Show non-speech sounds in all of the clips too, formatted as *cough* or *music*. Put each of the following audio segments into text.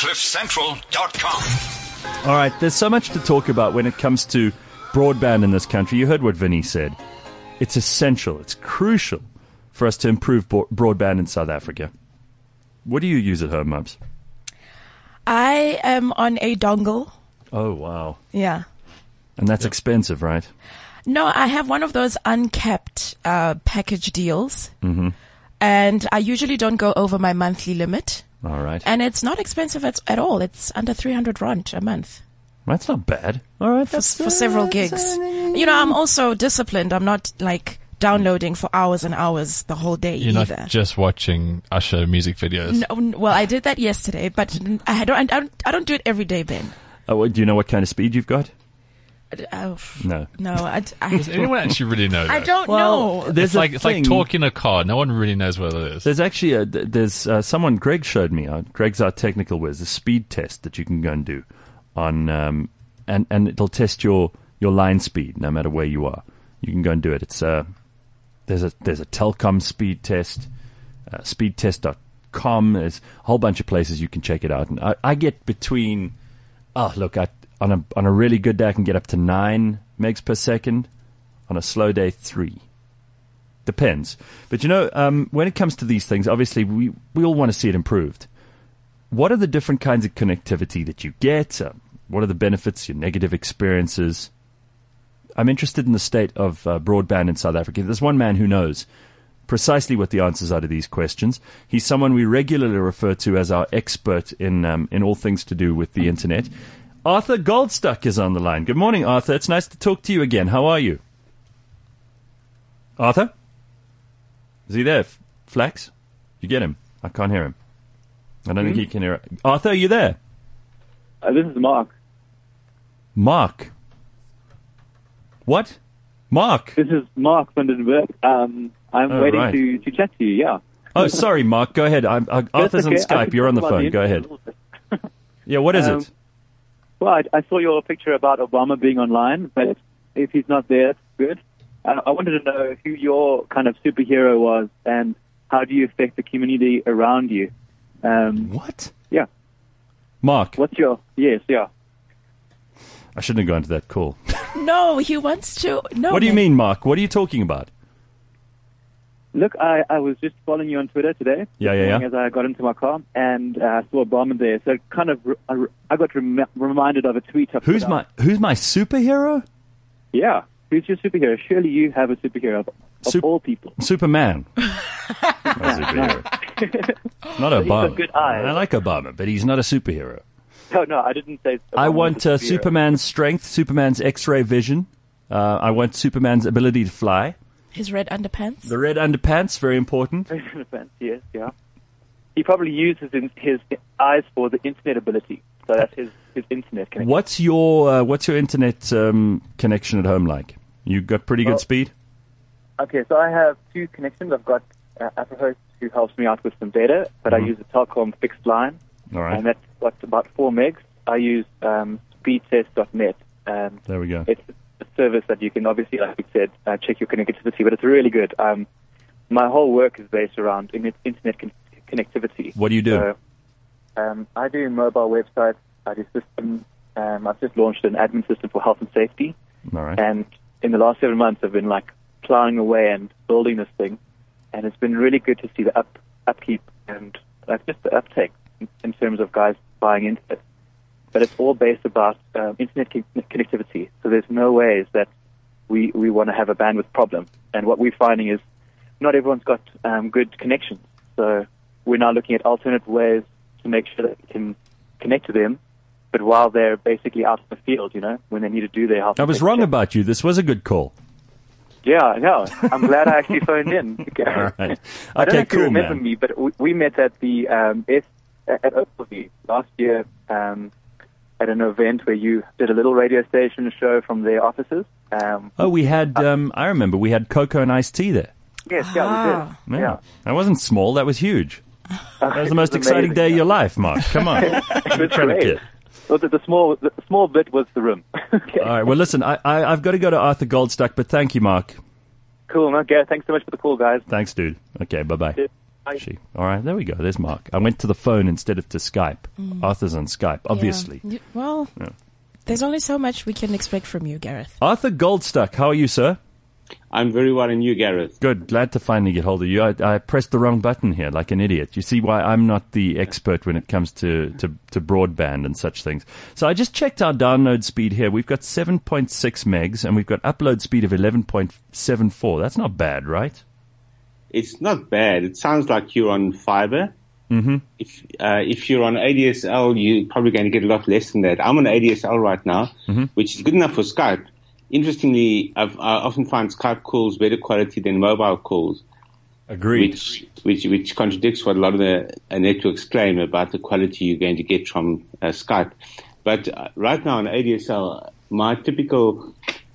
CliffCentral.com. All right, there's so much to talk about when it comes to broadband in this country. You heard what Vinny said. It's essential, it's crucial for us to improve bo- broadband in South Africa. What do you use at home, Mubs? I am on a dongle. Oh, wow. Yeah. And that's expensive, right? No, I have one of those uncapped uh, package deals. Mm-hmm. And I usually don't go over my monthly limit. All right. And it's not expensive at, at all. It's under 300 rand a month That's not bad. All right. for, That's for several gigs. You know, I'm also disciplined. I'm not like downloading for hours and hours the whole day You're either. not just watching Usher music videos. No, well, I did that yesterday, but I don't. I don't. I don't do it every day, Ben. Uh, oh, what- do you know what kind of speed you've got? Uh, No. no, I, Does anyone actually really know? I don't know. there's It's like it's like talking a car. No one really knows what it is. There's actually a there's uh, someone Greg showed me. Uh, Greg's our technical whiz. A speed test that you can go and do on um, and and it'll test your your line speed no matter where you are. You can go and do it. It's uh, there's a there's a Telkom speed test, uh, speedtest.com. There's a whole bunch of places you can check it out. And I, I get between oh look I, on a on a really good day I can get up to nine megs per second. On a slow day, three. Depends. But you know, um, when it comes to these things, obviously we, we all want to see it improved. What are the different kinds of connectivity that you get? Um, what are the benefits, your negative experiences? I'm interested in the state of uh, broadband in South Africa. There's one man who knows precisely what the answers are to these questions. He's someone we regularly refer to as our expert in um, in all things to do with the internet. Arthur Goldstuck is on the line. Good morning, Arthur. It's nice to talk to you again. How are you? Arthur? Is he there? Flex? You get him? I can't hear him. I don't think he can hear. it. Arthur, are you there? Uh, this is Mark. Mark. What? Mark. This is Mark den Berg. Um, I'm Oh, waiting right. to, to chat to you. Yeah. Oh, sorry, Mark. Go ahead. I'm, uh, Arthur's okay. on Skype. You're on the phone. Go ahead. a little bit. *laughs* Yeah, what is Um, it? Well, I, I saw your picture about Obama being online, but if he's not there, it's good. Uh, I wanted to know who your kind of superhero was and how do you affect the community around you. Um, What? yeah. Mark. What's your yes? Yeah. I shouldn't have gone to that call. No, he wants to. No. what do you mean, Mark? What are you talking about? Look, I, I was just following you on Twitter today. Yeah, yeah, yeah. As I got into my car and uh, I saw Obama there, so kind of re- I, I got rem- reminded of a tweet. I Who's my Who's my superhero? Yeah. Who's your superhero? Surely you have a superhero of, of Sup- all people. Superman. *laughs* *laughs* Not a superhero. Not Obama. got good eyes. I like Obama, but he's not a superhero. No, no, I didn't say. I want a uh. Superman's strength, Superman's X-ray vision. Uh, I want Superman's ability to fly. His red underpants. The red underpants, very important. Red underpants, yes, yeah. He probably uses his, his eyes for the internet ability. So that's his, his internet connection. What's your uh, What's your internet um, connection at home like? You got pretty good Well- speed. Okay, so I have two connections. I've got uh, Afrihost who helps me out with some data, but I use a Telkom fixed line, Mm-hmm. All right, and that's got about four megs. I use um, speedtest.net. Um, there we go. it's a service that you can obviously, like we said, uh, check your connectivity, but it's really good. Um, my whole work is based around internet con- connectivity. What do you do? So, um, I do mobile websites. I do systems. Um, I've just launched an admin system for health and safety. All right. And in the last seven months, I've been like plowing away and building this thing, and it's been really good to see the up upkeep and like just the uptake in, in terms of guys buying into it. But it's all based about um, internet con- connectivity. So there's no ways that we we want to have a bandwidth problem. And what we're finding is not everyone's got um, good connections. So we're now looking at alternate ways to make sure that we can connect to them. But while they're basically out in the field, you know, when they need to do their health. I was wrong check. about you. This was a good call. Yeah, no, I'm glad I actually phoned in. Okay. *laughs* All right. I don't Okay, know if you cool, remember man. me, but we, we met at the um, S, at Oakville last year um, at an event where you did a little radio station show from their offices. Um, Oh, we had. Um, I remember we had cocoa and iced tea there. yes, yeah, Ah. we did. Yeah. That wasn't small. That was huge. *laughs* That was the most was exciting amazing, day of your life, Mark. Come on. *laughs* It You're was trying to great. kid. Well, the, the small, the small bit was the room. *laughs* okay. All right. Well, listen, I, I, I've got to go to Arthur Goldstuck, but thank you, Mark. Cool. Okay. Thanks so much for the call, guys. Thanks, dude. Okay, bye bye. Cheers. She. All right, there we go. There's Mark. I went to the phone instead of to Skype. Mm. Arthur's on Skype, obviously. Yeah. You- Well, there's only so much we can expect from you, Gareth. Arthur Goldstuck, how are you, sir? I'm very well, and you, Gareth? Good. Glad to finally get hold of you. I, I pressed the wrong button here, like an idiot. You see why I'm not the expert when it comes to, to, to broadband and such things. So I just checked our download speed here. We've got 7.6 megs and we've got upload speed of 11.74. That's not bad, right? It's not bad. It sounds like you're on fiber. Mm-hmm. If uh, if you're on ADSL, you're probably going to get a lot less than that. I'm on ADSL right now, which is good enough for Skype. Interestingly, I've, I often find Skype calls better quality than mobile calls. Agreed. which which which contradicts what a lot of the uh, networks claim about the quality you're going to get from uh, Skype. But uh, right now on ADSL, my typical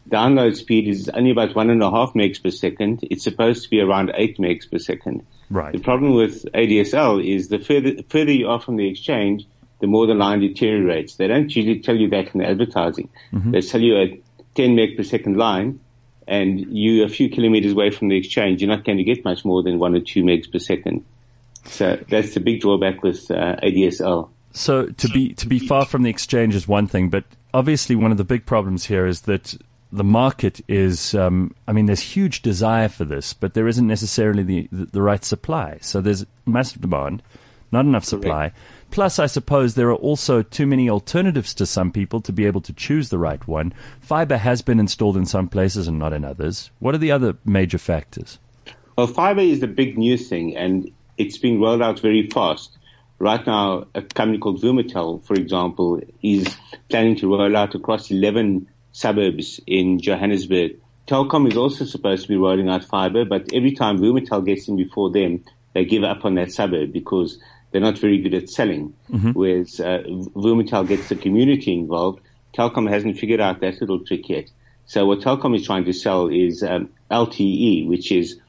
download speed is only about one and a half megs per second. It's supposed to be around eight megs per second. Right. The problem with ADSL is the further further you are from the exchange, the more the line deteriorates. They don't usually tell you that in the advertising. They tell you a 10 meg per second line, and you a few kilometers away from the exchange, you're not going to get much more than one or two megs per second. So that's the big drawback with uh, ADSL. So to be to be far from the exchange is one thing, but obviously one of the big problems here is that the market is. Um, I mean, there's huge desire for this, but there isn't necessarily the, the the right supply. So there's massive demand, not enough supply. Plus, I suppose there are also too many alternatives to some people to be able to choose the right one. Fiber has been installed in some places and not in others. What are the other major factors? Well, fiber is the big new thing, and it's being rolled out very fast. Right now, a company called Vumatel, for example, is planning to roll out across 11 suburbs in Johannesburg. Telkom is also supposed to be rolling out fiber, but every time Vumatel gets in before them, they give up on that suburb because they're not very good at selling. Whereas uh, Vumatel gets the community involved. Telkom hasn't figured out that little trick yet. So what Telkom is trying to sell is um, LTE, which is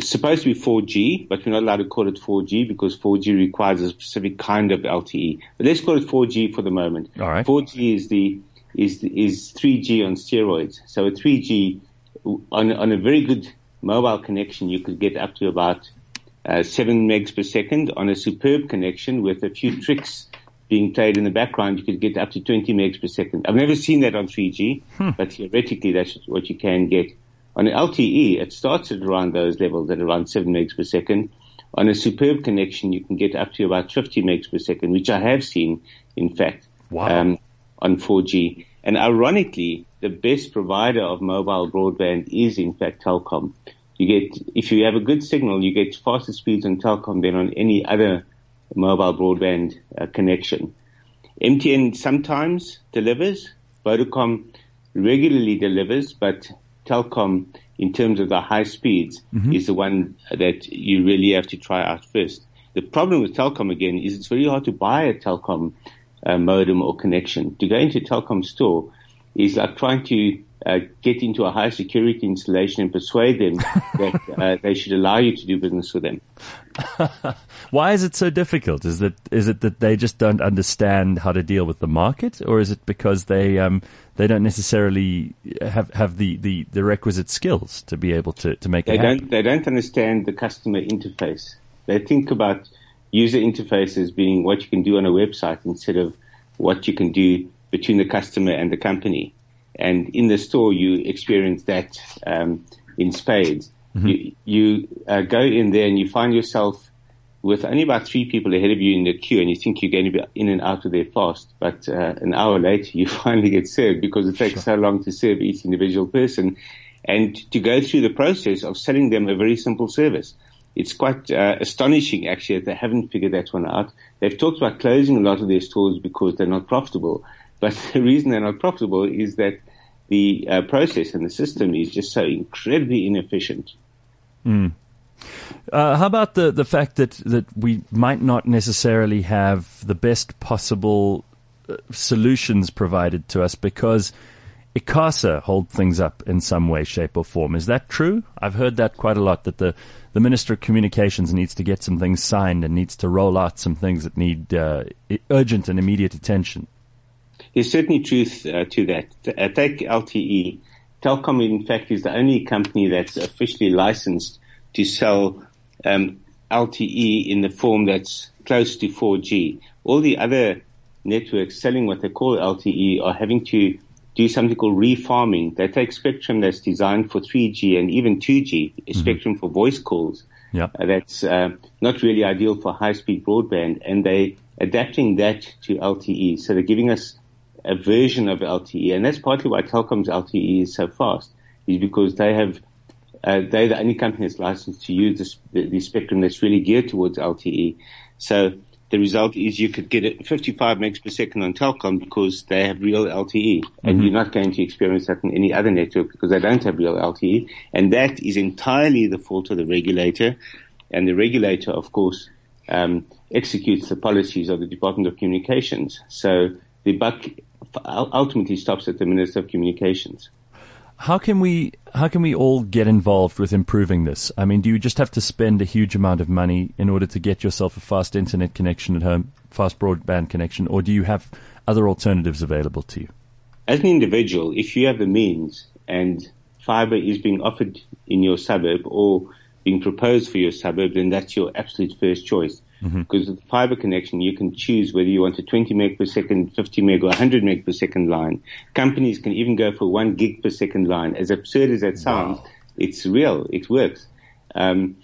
supposed to be 4G, but we're not allowed to call it 4G because 4G requires a specific kind of LTE. But let's call it 4G for the moment. All right. 4G is the is is 3G on steroids. So a 3G on on a very good mobile connection, you could get up to about uh, seven megs per second. On a superb connection with a few tricks being played in the background, you could get up to 20 megs per second. I've never seen that on 3G, but theoretically that's what you can get. On LTE, it starts at around those levels at around 7 megs per second. On a superb connection, you can get up to about 50 megs per second, which I have seen, in fact, Wow. um, on 4G. And ironically, the best provider of mobile broadband is, in fact, Telkom. You get, if you have a good signal, you get faster speeds on Telkom than on any other mobile broadband uh, connection. MTN sometimes delivers. Vodacom regularly delivers, but Telkom, in terms of the high speeds, is the one that you really have to try out first. The problem with Telkom again is it's very hard to buy a Telkom uh, modem or connection. To go into a Telkom store is like trying to uh, get into a high security installation and persuade them *laughs* that uh, they should allow you to do business with them. *laughs* Why is it so difficult? Is it is it that they just don't understand how to deal with the market, or is it because they um, they don't necessarily have have the, the, the requisite skills to be able to, to make They it happen? don't, they don't understand the customer interface. They think about user interface as being what you can do on a website instead of what you can do between the customer and the company. And in the store, you experience that um, in spades. You, you uh, go in there and you find yourself with only about three people ahead of you in the queue, and you think you're going to be in and out of there fast. But uh, an hour later, *laughs* you finally get served because it takes so long to serve each individual person, and to go through the process of selling them a very simple service. It's quite uh, astonishing, actually, that they haven't figured that one out. They've talked about closing a lot of their stores because they're not profitable, *laughs* but the reason they're not profitable is that the uh, process and the system is just so incredibly inefficient. Uh, how about the, the fact that, that we might not necessarily have the best possible uh, solutions provided to us because ICASA hold things up in some way, shape, or form? Is that true? I've heard that quite a lot. That the the Minister of Communications needs to get some things signed and needs to roll out some things that need uh, urgent and immediate attention. There's certainly truth uh, to that. Uh, take LTE. Telkom, in fact, is the only company that's officially licensed to sell um, LTE in the form that's close to 4G. All the other networks selling what they call LTE are having to do something called refarming. They take spectrum that's designed for 3G and even 2G, mm-hmm. spectrum for voice calls. Yep. Uh, that's uh, not really ideal for high-speed broadband, and they adapting that to LTE. So they're giving us a version of LTE, and that's partly why Telkom's LTE is so fast, is because they have uh, they're the only company that's licensed to use this, the, the, spectrum that's really geared towards LTE. So the result is you could get it 55 megs per second on Telkom because they have real LTE, mm-hmm. and you're not going to experience that in any other network because they don't have real LTE, and that is entirely the fault of the regulator, and the regulator, of course, um, executes the policies of the Department of Communications. So the buck ultimately stops at the Minister of Communications. How can we how can we all get involved with improving this? I mean, do you just have to spend a huge amount of money in order to get yourself a fast internet connection at home, fast broadband connection, or do you have other alternatives available to you? As an individual, if you have the means and fiber is being offered in your suburb or being proposed for your suburb, then that's your absolute first choice. Mm-hmm. Because with fiber connection, you can choose whether you want a 20 meg per second, 50 meg or 100 meg per second line. Companies can even go for one gig per second line. As absurd as that sounds, wow. it's real. It works. Um,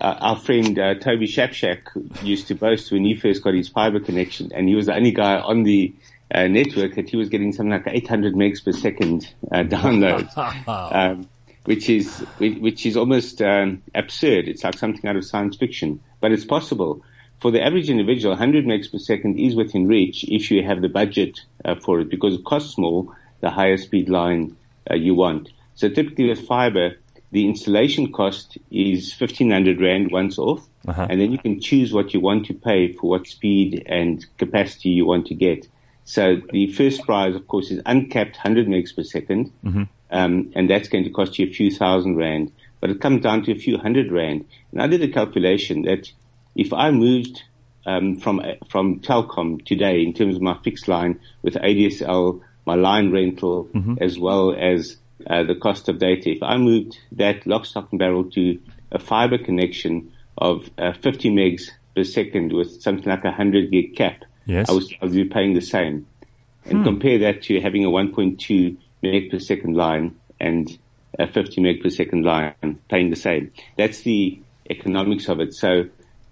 uh, our friend uh, Toby Shapshak used to boast when he first got his fiber connection, and he was the only guy on the uh, network that he was getting something like 800 megs per second uh, *laughs* download, um, which is which is almost um, absurd. It's like something out of science fiction but it's possible. For the average individual, 100 megs per second is within reach if you have the budget uh, for it because it costs more the higher speed line uh, you want. So typically with fiber, the installation cost is 1500 Rand once off. Uh-huh. And then you can choose what you want to pay for what speed and capacity you want to get. So the first prize, of course, is uncapped 100 megs per 2nd mm-hmm. um, and that's going to cost you a few thousand rand but it comes down to a few hundred rand. And I did a calculation that if I moved um, from from Telkom today in terms of my fixed line with ADSL, my line rental, mm-hmm. as well as uh, the cost of data, if I moved that lock, stock, and barrel to a fiber connection of uh, 50 megs per second with something like a 100 gig cap, yes. I was I would be paying the same. And hmm. compare that to having a 1.2 meg per second line and a 50 meg per second line paying the same. That's the economics of it. So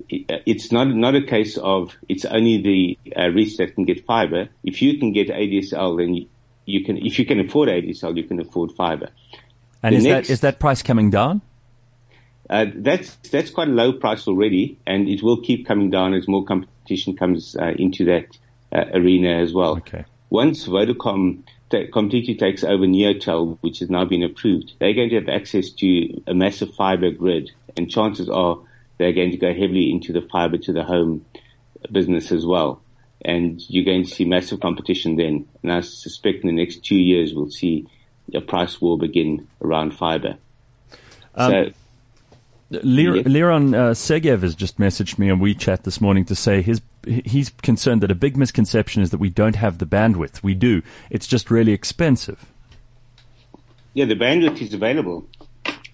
it's not not a case of it's only the uh, rich that can get fiber. If you can get ADSL, then you, you, can. If you can afford ADSL, you can afford fiber. And the is next, that is that price coming down? Uh, that's that's quite a low price already, and it will keep coming down as more competition comes uh, into that uh, arena as well. Okay. Once Vodacom completely takes over Neotel, which has now been approved, they're going to have access to a massive fiber grid, and chances are they're going to go heavily into the fiber to the home business as well. And you're going to see massive competition then. And I suspect in the next two years we'll see a price war begin around fiber. Um, so, Liron uh, Segev has just messaged me on WeChat this morning to say his he's concerned that a big misconception is that we don't have the bandwidth. We do. It's just really expensive. Yeah, the bandwidth is available.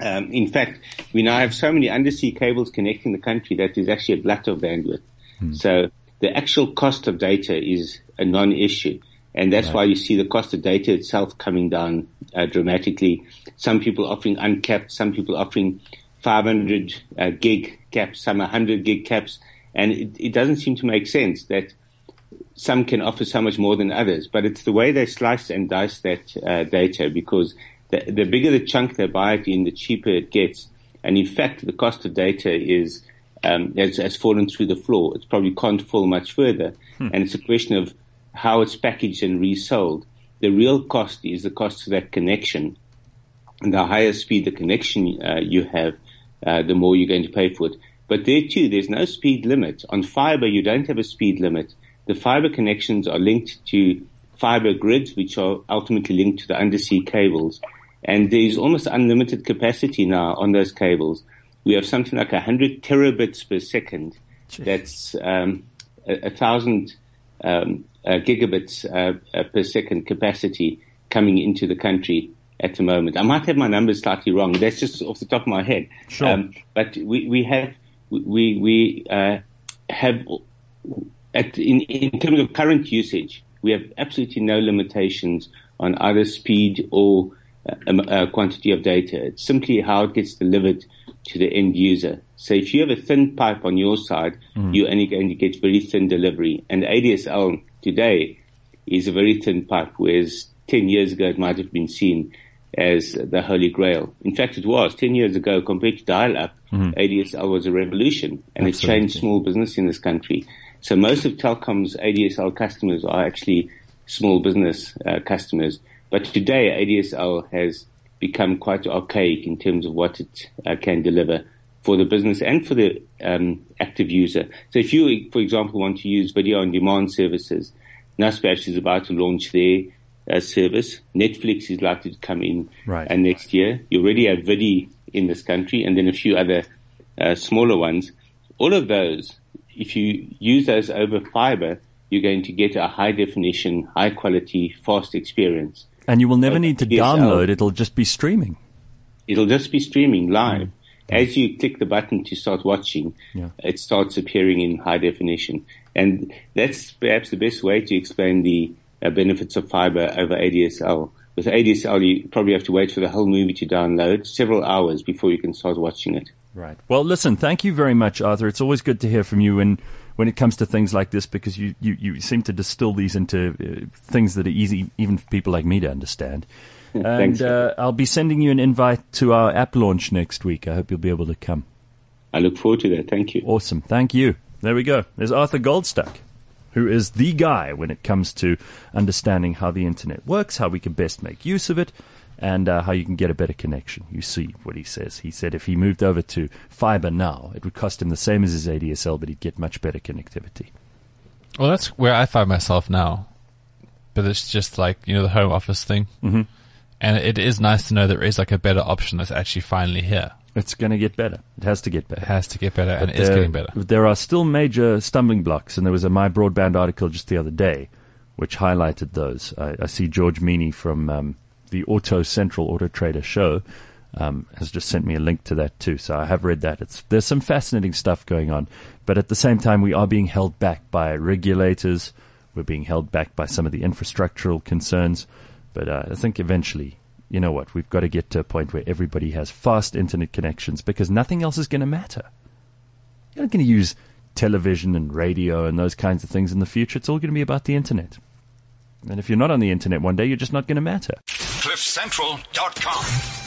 Um, in fact, we now have so many undersea cables connecting the country that there's actually a glut of bandwidth. Hmm. So the actual cost of data is a non-issue. And that's right. why you see the cost of data itself coming down uh, dramatically. Some people offering uncapped, some people offering 500 uh, gig caps, some 100 gig caps. And it, it, doesn't seem to make sense that some can offer so much more than others. But it's the way they slice and dice that uh, data because the, the bigger the chunk they buy it in, the cheaper it gets. And in fact, the cost of data is um, has, has, fallen through the floor. It probably can't fall much further. Hmm. And it's a question of how it's packaged and resold. The real cost is the cost of that connection. And the higher speed the connection uh, you have, uh, the more you're going to pay for it. But there too, there's no speed limit. On fiber, you don't have a speed limit. The fiber connections are linked to fiber grids, which are ultimately linked to the undersea cables. And there's almost unlimited capacity now on those cables. We have something like 100 terabits per second. Jeez. That's um, a, a, thousand um, uh, gigabits uh, uh, per second capacity coming into the country at the moment. I might have my numbers slightly wrong. That's just off the top of my head. Sure. Um, but we, we have we we uh, have at, in in terms of current usage, we have absolutely no limitations on either speed or uh, um, uh, quantity of data. It's simply how it gets delivered to the end user. So if you have a thin pipe on your side, mm. you're only going to get very thin delivery. And ADSL today is a very thin pipe, whereas 10 years ago it might have been seen as the holy grail. In fact, it was 10 years ago compared to dial-up. Mm-hmm. ADSL was a revolution and Absolutely. it changed small business in this country. So most of Telkom's ADSL customers are actually small business uh, customers. But today ADSL has become quite archaic in terms of what it uh, can deliver for the business and for the um, active user. So if you, for example, want to use video on demand services, Naspers is about to launch their uh, service. Netflix is likely to come in right. uh, next year. You already have Vidi in this country and then a few other uh, smaller ones. All of those, if you use those over fiber, you're going to get a high definition, high quality, fast experience. And you will never need to download. It'll just be streaming. It'll just be streaming live. Mm. As you click the button to start watching, yeah. it starts appearing in high definition. And that's perhaps the best way to explain the uh, benefits of fiber over ADSL. With ADSL, you probably have to wait for the whole movie to download several hours before you can start watching it. Right. Well, listen, thank you very much, Arthur. It's always good to hear from you and when it comes to things like this because you, you, you seem to distill these into uh, things that are easy even for people like me to understand. *laughs* and uh, I'll be sending you an invite to our app launch next week. I hope you'll be able to come. I look forward to that. Thank you. Awesome. Thank you. There we go. There's Arthur Goldstuck, who is the guy when it comes to understanding how the internet works, how we can best make use of it, and uh, how you can get a better connection. You see what he says. He said if he moved over to fiber now, it would cost him the same as his ADSL, but he'd get much better connectivity. Well, that's where I find myself now. But it's just like, you know, the home office thing. Mm-hmm. And it is nice to know there is like a better option that's actually finally here. It's going to get better. It has to get better. It has to get better, but and it is getting better. There are still major stumbling blocks, and there was a My Broadband article just the other day which highlighted those. I, I see George Meany from um, the Auto Central Auto Trader show um, has just sent me a link to that too. So I have read that. It's there's some fascinating stuff going on, but at the same time, we are being held back by regulators. We're being held back by some of the infrastructural concerns. But uh, I think eventually, you know what, we've got to get to a point where everybody has fast internet connections because nothing else is going to matter. You're not going to use television and radio and those kinds of things in the future. It's all going to be about the internet. And if you're not on the internet one day, you're just not going to matter. CliffCentral.com.